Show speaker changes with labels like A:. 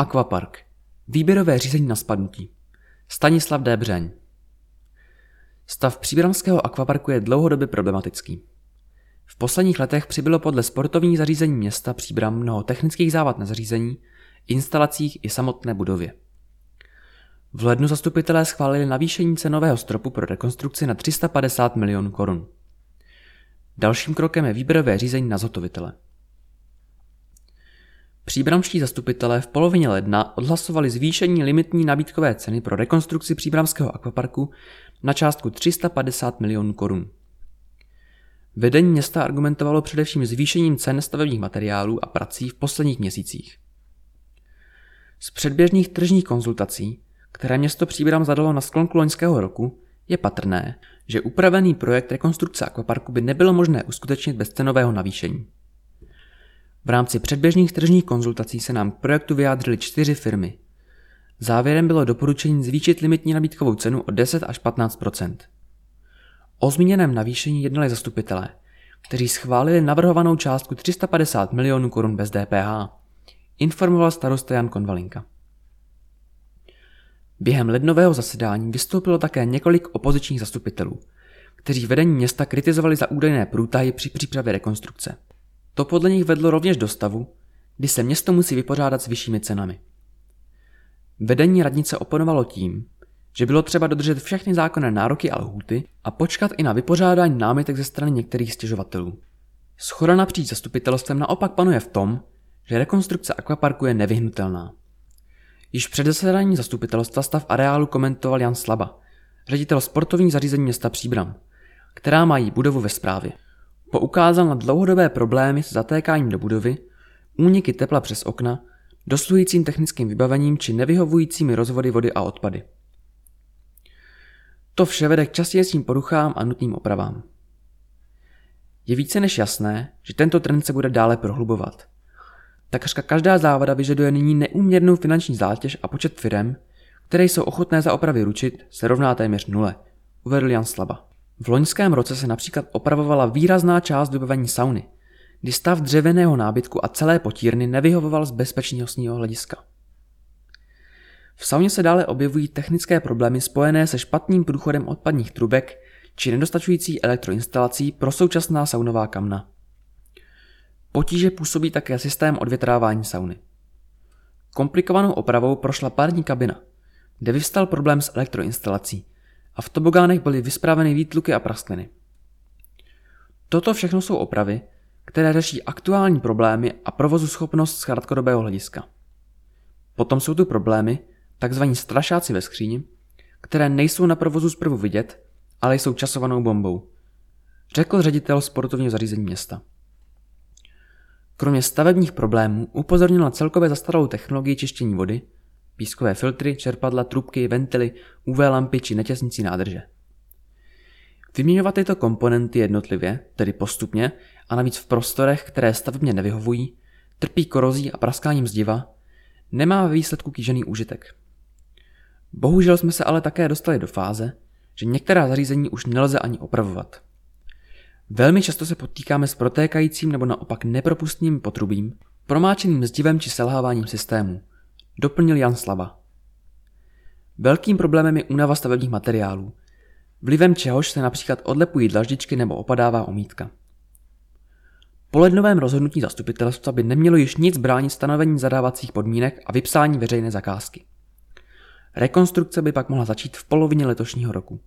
A: Aquapark. Výběrové řízení na spadnutí. Stanislav D. Břeň. Stav příbramského akvaparku je dlouhodobě problematický. V posledních letech přibylo podle sportovních zařízení města Příbram mnoho technických závad na zařízení, instalacích i samotné budově. V lednu zastupitelé schválili navýšení cenového stropu pro rekonstrukci na 350 milionů korun. Dalším krokem je výběrové řízení na zhotovitele. Příbramští zastupitelé v polovině ledna odhlasovali zvýšení limitní nabídkové ceny pro rekonstrukci příbramského akvaparku na částku 350 milionů korun. Vedení města argumentovalo především zvýšením cen stavebních materiálů a prací v posledních měsících. Z předběžných tržních konzultací, které město Příbram zadalo na sklonku loňského roku, je patrné, že upravený projekt rekonstrukce akvaparku by nebylo možné uskutečnit bez cenového navýšení. V rámci předběžných tržních konzultací se nám k projektu vyjádřily čtyři firmy. Závěrem bylo doporučení zvýšit limitní nabídkovou cenu o 10 až 15% O zmíněném navýšení jednali zastupitelé, kteří schválili navrhovanou částku 350 milionů korun bez DPH, informoval starosta Jan Konvalinka. Během lednového zasedání vystoupilo také několik opozičních zastupitelů, kteří vedení města kritizovali za údajné průtahy při přípravě rekonstrukce. To podle nich vedlo rovněž do stavu, kdy se město musí vypořádat s vyššími cenami. Vedení radnice oponovalo tím, že bylo třeba dodržet všechny zákonné nároky a lhůty a počkat i na vypořádání námitek ze strany některých stěžovatelů. Schoda napříč zastupitelstvem naopak panuje v tom, že rekonstrukce akvaparku je nevyhnutelná. Již před zasedáním zastupitelstva stav areálu komentoval Jan Slaba, ředitel sportovní zařízení města Příbram, která mají budovu ve správě. Poukázal na dlouhodobé problémy s zatékáním do budovy, úniky tepla přes okna, dosluhujícím technickým vybavením či nevyhovujícími rozvody vody a odpady. To vše vede k častějším poruchám a nutným opravám. Je více než jasné, že tento trend se bude dále prohlubovat. Takřka každá závada vyžaduje nyní neúměrnou finanční zátěž a počet firem, které jsou ochotné za opravy ručit, se rovná téměř nule, uvedl Jan Slaba. V loňském roce se například opravovala výrazná část vybavení sauny, kdy stav dřevěného nábytku a celé potírny nevyhovoval z bezpečnostního hlediska. V sauně se dále objevují technické problémy spojené se špatným průchodem odpadních trubek či nedostačující elektroinstalací pro současná saunová kamna. Potíže působí také systém odvětrávání sauny. Komplikovanou opravou prošla pární kabina, kde vyvstal problém s elektroinstalací a v tobogánech byly vyspraveny výtluky a praskliny. Toto všechno jsou opravy, které řeší aktuální problémy a provozu schopnost z krátkodobého hlediska. Potom jsou tu problémy, takzvaní strašáci ve skříni, které nejsou na provozu zprvu vidět, ale jsou časovanou bombou, řekl ředitel sportovního zařízení města. Kromě stavebních problémů upozornil na celkově zastaralou technologii čištění vody, pískové filtry, čerpadla, trubky, ventily, UV lampy či netěsnící nádrže. Vyměňovat tyto komponenty jednotlivě, tedy postupně, a navíc v prostorech, které stavebně nevyhovují, trpí korozí a praskáním zdiva, nemá ve výsledku kýžený užitek. Bohužel jsme se ale také dostali do fáze, že některá zařízení už nelze ani opravovat. Velmi často se potýkáme s protékajícím nebo naopak nepropustným potrubím, promáčeným zdivem či selháváním systému, doplnil Jan Slava. Velkým problémem je únava stavebních materiálů, vlivem čehož se například odlepují dlaždičky nebo opadává omítka. Po lednovém rozhodnutí zastupitelstva by nemělo již nic bránit stanovení zadávacích podmínek a vypsání veřejné zakázky. Rekonstrukce by pak mohla začít v polovině letošního roku.